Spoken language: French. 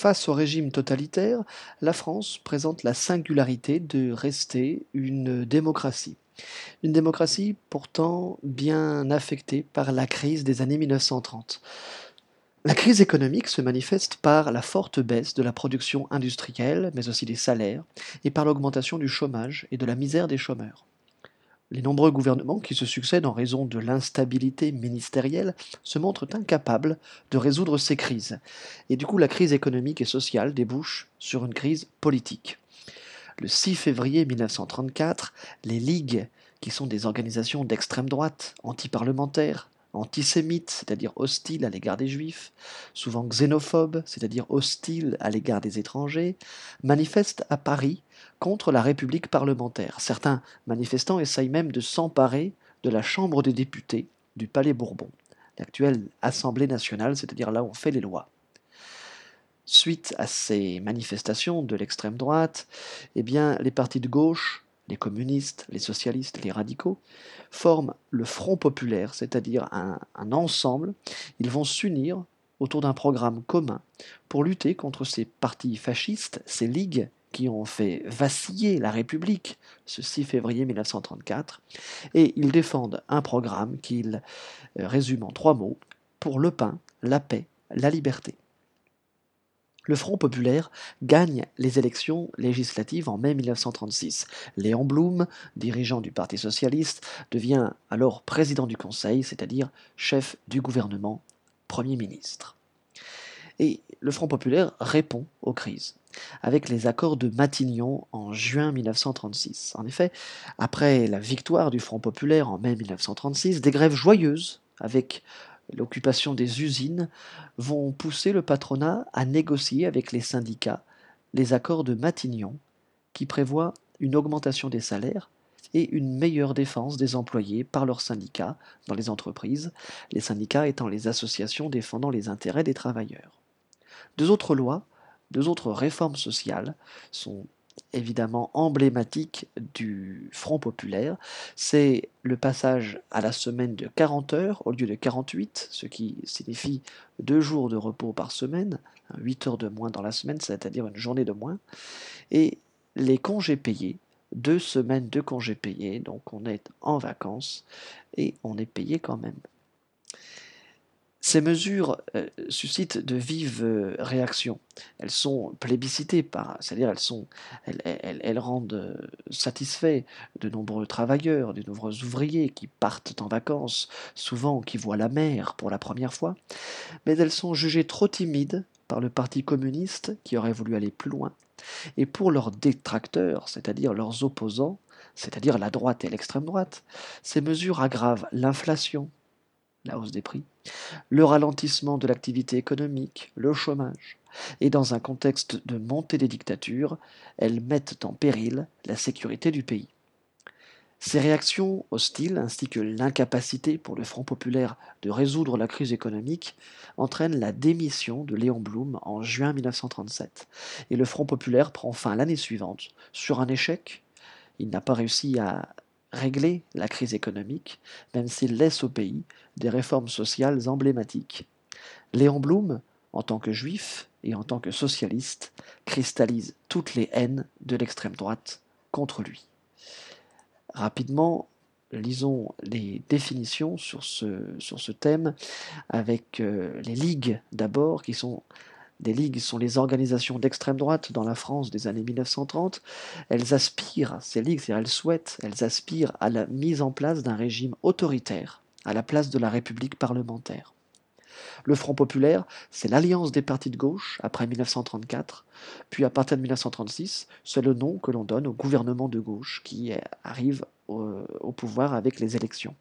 Face au régime totalitaire, la France présente la singularité de rester une démocratie. Une démocratie pourtant bien affectée par la crise des années 1930. La crise économique se manifeste par la forte baisse de la production industrielle, mais aussi des salaires, et par l'augmentation du chômage et de la misère des chômeurs. Les nombreux gouvernements qui se succèdent en raison de l'instabilité ministérielle se montrent incapables de résoudre ces crises. Et du coup, la crise économique et sociale débouche sur une crise politique. Le 6 février 1934, les ligues, qui sont des organisations d'extrême droite, antiparlementaires, antisémites, c'est-à-dire hostiles à l'égard des juifs, souvent xénophobes, c'est-à-dire hostiles à l'égard des étrangers, manifestent à Paris contre la République parlementaire. Certains manifestants essayent même de s'emparer de la Chambre des députés du Palais Bourbon, l'actuelle Assemblée nationale, c'est-à-dire là où on fait les lois. Suite à ces manifestations de l'extrême droite, eh bien, les partis de gauche les communistes, les socialistes, les radicaux, forment le Front populaire, c'est-à-dire un, ensemble. Ils vont s'unir autour d'un programme commun pour lutter contre ces partis fascistes, ces ligues qui ont fait vaciller la République ce 6 février 1934, et ils défendent un programme qu'ils résument en trois mots, pour le pain, la paix, la liberté. Le Front populaire gagne les élections législatives en mai 1936. Léon Blum, dirigeant du Parti socialiste, devient alors président du Conseil, c'est-à-dire chef du gouvernement, Premier ministre. Et le Front populaire répond aux crises avec les accords de Matignon en juin 1936. En effet, après la victoire du Front populaire en mai 1936, des grèves joyeuses avec l'occupation des usines, vont pousser le patronat à négocier avec les syndicats les accords de Matignon, qui prévoient une augmentation des salaires et une meilleure défense des employés par leurs syndicats dans les entreprises, les syndicats étant les associations défendant les intérêts des travailleurs. Deux autres lois, deux autres réformes sociales sont évidemment emblématique du Front populaire, c'est le passage à la semaine de 40 heures au lieu de 48, ce qui signifie deux jours de repos par semaine, 8 heures de moins dans la semaine, c'est-à-dire une journée de moins, et les congés payés, deux semaines de congés payés, donc on est en vacances et on est payé quand même. Ces mesures euh, suscitent de vives euh, réactions. Elles sont plébiscitées par, c'est-à-dire elles sont, elles, rendent euh, satisfaits de nombreux travailleurs, de nombreux ouvriers qui partent en vacances, souvent qui voient la mer pour la première fois, mais elles sont jugées trop timides par le Parti communiste qui aurait voulu aller plus loin, et pour leurs détracteurs, c'est-à-dire leurs opposants, c'est-à-dire la droite et l'extrême droite, ces mesures aggravent l'inflation, la hausse des prix, le ralentissement de l'activité économique, le chômage, et dans un contexte de montée des dictatures, elles mettent en péril la sécurité du pays. Ces réactions hostiles, ainsi que l'incapacité pour le Front populaire de résoudre la crise économique, entraînent la démission de Léon Blum en juin 1937, et le Front populaire prend fin l'année suivante sur un échec. Il n'a pas réussi à régler la crise économique, même s'il laisse au pays des réformes sociales emblématiques. Léon Blum, en tant que juif et en tant que socialiste, cristallise toutes les haines de l'extrême droite contre lui. Rapidement, lisons les définitions sur ce, thème avec euh, les ligues d'abord, qui sont des ligues sont les organisations d'extrême droite dans la France des années 1930. Elles aspirent, ces ligues, elles souhaitent, elles aspirent à la mise en place d'un régime autoritaire à la place de la République parlementaire. Le Front populaire, c'est l'alliance des partis de gauche après 1934, puis à partir de 1936, c'est le nom que l'on donne au gouvernement de gauche qui arrive au, au pouvoir avec les élections.